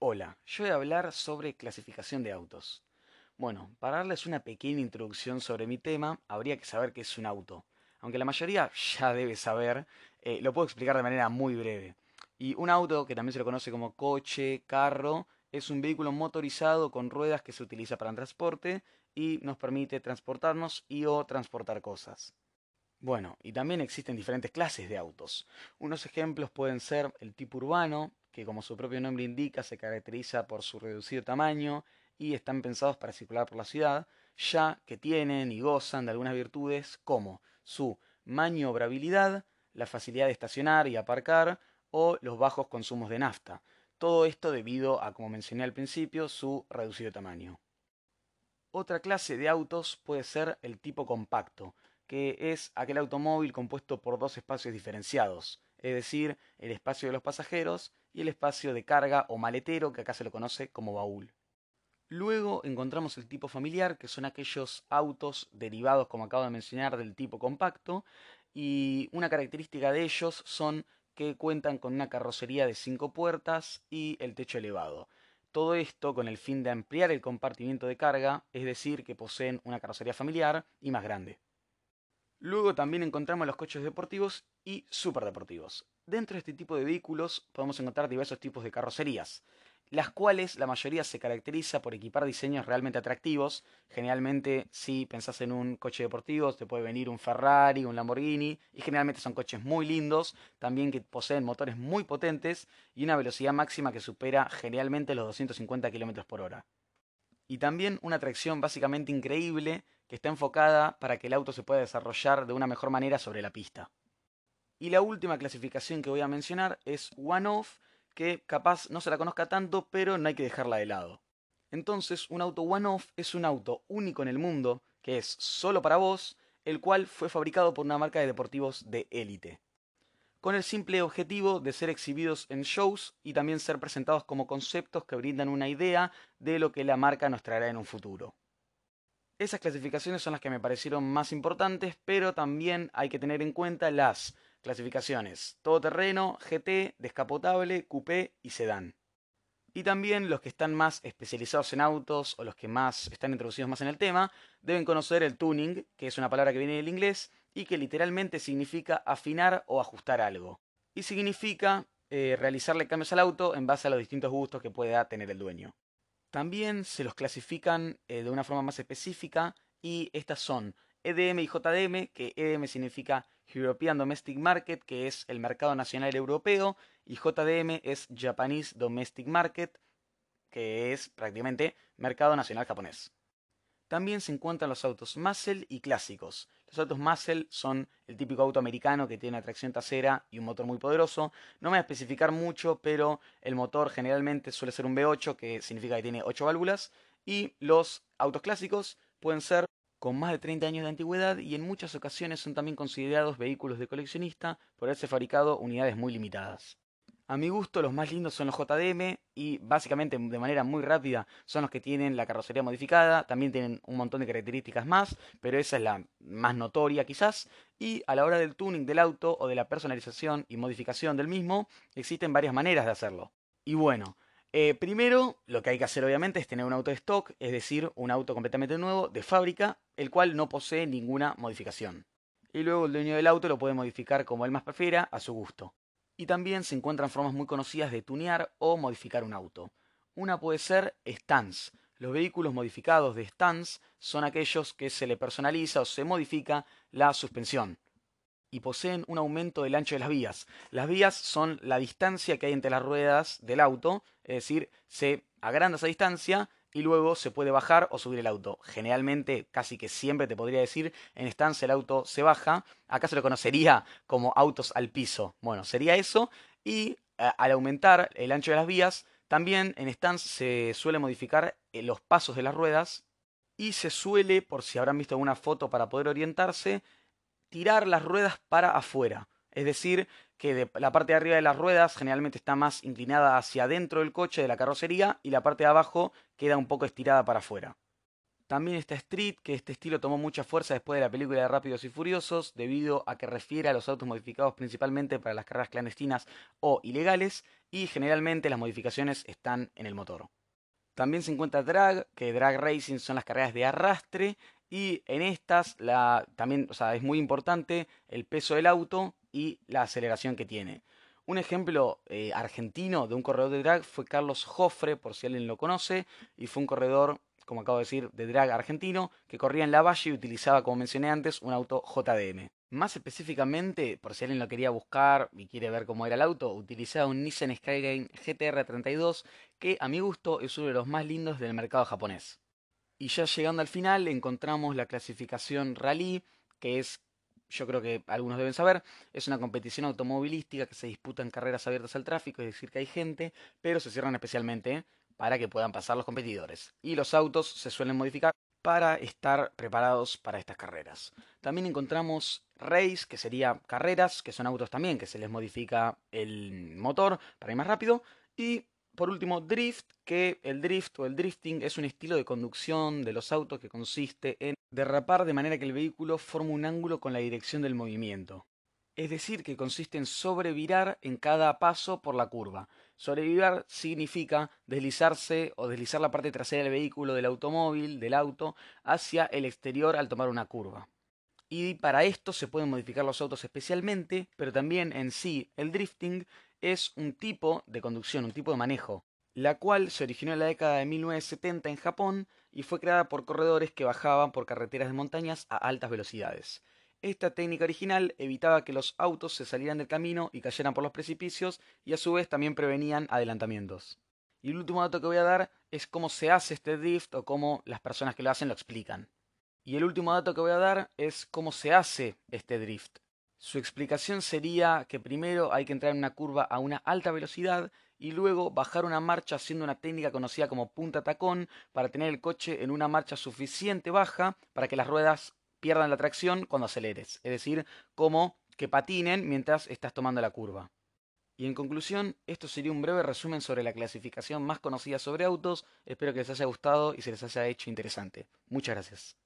Hola, yo voy a hablar sobre clasificación de autos. Bueno, para darles una pequeña introducción sobre mi tema, habría que saber qué es un auto. Aunque la mayoría ya debe saber, eh, lo puedo explicar de manera muy breve. Y un auto, que también se lo conoce como coche, carro, es un vehículo motorizado con ruedas que se utiliza para el transporte y nos permite transportarnos y o transportar cosas. Bueno, y también existen diferentes clases de autos. Unos ejemplos pueden ser el tipo urbano, que como su propio nombre indica se caracteriza por su reducido tamaño y están pensados para circular por la ciudad, ya que tienen y gozan de algunas virtudes como su maniobrabilidad, la facilidad de estacionar y aparcar o los bajos consumos de nafta. Todo esto debido a, como mencioné al principio, su reducido tamaño. Otra clase de autos puede ser el tipo compacto, que es aquel automóvil compuesto por dos espacios diferenciados, es decir, el espacio de los pasajeros y el espacio de carga o maletero, que acá se lo conoce como baúl. Luego encontramos el tipo familiar, que son aquellos autos derivados, como acabo de mencionar, del tipo compacto, y una característica de ellos son que cuentan con una carrocería de cinco puertas y el techo elevado. Todo esto con el fin de ampliar el compartimiento de carga, es decir, que poseen una carrocería familiar y más grande. Luego también encontramos los coches deportivos y superdeportivos. Dentro de este tipo de vehículos podemos encontrar diversos tipos de carrocerías, las cuales la mayoría se caracteriza por equipar diseños realmente atractivos. Generalmente, si pensás en un coche deportivo, te puede venir un Ferrari, un Lamborghini, y generalmente son coches muy lindos, también que poseen motores muy potentes y una velocidad máxima que supera generalmente los 250 km por hora. Y también una tracción básicamente increíble que está enfocada para que el auto se pueda desarrollar de una mejor manera sobre la pista. Y la última clasificación que voy a mencionar es one-off, que capaz no se la conozca tanto, pero no hay que dejarla de lado. Entonces, un auto one-off es un auto único en el mundo, que es solo para vos, el cual fue fabricado por una marca de deportivos de élite, con el simple objetivo de ser exhibidos en shows y también ser presentados como conceptos que brindan una idea de lo que la marca nos traerá en un futuro. Esas clasificaciones son las que me parecieron más importantes, pero también hay que tener en cuenta las clasificaciones todoterreno, GT, descapotable, coupé y sedán. Y también los que están más especializados en autos o los que más están introducidos más en el tema, deben conocer el tuning, que es una palabra que viene del inglés y que literalmente significa afinar o ajustar algo. Y significa eh, realizarle cambios al auto en base a los distintos gustos que pueda tener el dueño. También se los clasifican eh, de una forma más específica y estas son EDM y JDM, que EDM significa European Domestic Market, que es el mercado nacional europeo, y JDM es Japanese Domestic Market, que es prácticamente mercado nacional japonés. También se encuentran los autos muscle y clásicos. Los autos muscle son el típico auto americano que tiene una tracción trasera y un motor muy poderoso. No me voy a especificar mucho, pero el motor generalmente suele ser un V8, que significa que tiene 8 válvulas. Y los autos clásicos pueden ser con más de 30 años de antigüedad y en muchas ocasiones son también considerados vehículos de coleccionista por haberse fabricado unidades muy limitadas. A mi gusto los más lindos son los JDM y básicamente de manera muy rápida son los que tienen la carrocería modificada, también tienen un montón de características más, pero esa es la más notoria quizás. Y a la hora del tuning del auto o de la personalización y modificación del mismo, existen varias maneras de hacerlo. Y bueno, eh, primero lo que hay que hacer obviamente es tener un auto de stock, es decir, un auto completamente nuevo de fábrica, el cual no posee ninguna modificación. Y luego el dueño del auto lo puede modificar como él más prefiera, a su gusto y también se encuentran formas muy conocidas de tunear o modificar un auto. Una puede ser stance. Los vehículos modificados de stance son aquellos que se le personaliza o se modifica la suspensión y poseen un aumento del ancho de las vías. Las vías son la distancia que hay entre las ruedas del auto, es decir, se agranda esa distancia y luego se puede bajar o subir el auto. Generalmente, casi que siempre te podría decir, en estancia el auto se baja. Acá se lo conocería como autos al piso. Bueno, sería eso. Y eh, al aumentar el ancho de las vías, también en stance se suele modificar eh, los pasos de las ruedas y se suele, por si habrán visto alguna foto para poder orientarse, tirar las ruedas para afuera. Es decir, que la parte de arriba de las ruedas generalmente está más inclinada hacia adentro del coche de la carrocería y la parte de abajo queda un poco estirada para afuera. También está Street, que este estilo tomó mucha fuerza después de la película de Rápidos y Furiosos, debido a que refiere a los autos modificados principalmente para las carreras clandestinas o ilegales, y generalmente las modificaciones están en el motor. También se encuentra Drag, que Drag Racing son las carreras de arrastre, y en estas la, también o sea, es muy importante el peso del auto y la aceleración que tiene. Un ejemplo eh, argentino de un corredor de drag fue Carlos Jofre, por si alguien lo conoce, y fue un corredor como acabo de decir, de drag argentino, que corría en la valle y utilizaba, como mencioné antes, un auto JDM. Más específicamente, por si alguien lo quería buscar y quiere ver cómo era el auto, utilizaba un Nissan Skyline GTR32, que a mi gusto es uno de los más lindos del mercado japonés. Y ya llegando al final encontramos la clasificación Rally, que es, yo creo que algunos deben saber, es una competición automovilística que se disputa en carreras abiertas al tráfico, es decir, que hay gente, pero se cierran especialmente para que puedan pasar los competidores. Y los autos se suelen modificar para estar preparados para estas carreras. También encontramos race, que sería carreras, que son autos también, que se les modifica el motor para ir más rápido. Y por último, drift, que el drift o el drifting es un estilo de conducción de los autos que consiste en derrapar de manera que el vehículo forme un ángulo con la dirección del movimiento. Es decir, que consiste en sobrevirar en cada paso por la curva. Sobrevivir significa deslizarse o deslizar la parte trasera del vehículo, del automóvil, del auto, hacia el exterior al tomar una curva. Y para esto se pueden modificar los autos especialmente, pero también en sí el drifting es un tipo de conducción, un tipo de manejo, la cual se originó en la década de 1970 en Japón y fue creada por corredores que bajaban por carreteras de montañas a altas velocidades. Esta técnica original evitaba que los autos se salieran del camino y cayeran por los precipicios y a su vez también prevenían adelantamientos. Y el último dato que voy a dar es cómo se hace este drift o cómo las personas que lo hacen lo explican. Y el último dato que voy a dar es cómo se hace este drift. Su explicación sería que primero hay que entrar en una curva a una alta velocidad y luego bajar una marcha haciendo una técnica conocida como punta tacón para tener el coche en una marcha suficiente baja para que las ruedas pierdan la tracción cuando aceleres, es decir, como que patinen mientras estás tomando la curva. Y en conclusión, esto sería un breve resumen sobre la clasificación más conocida sobre autos, espero que les haya gustado y se les haya hecho interesante. Muchas gracias.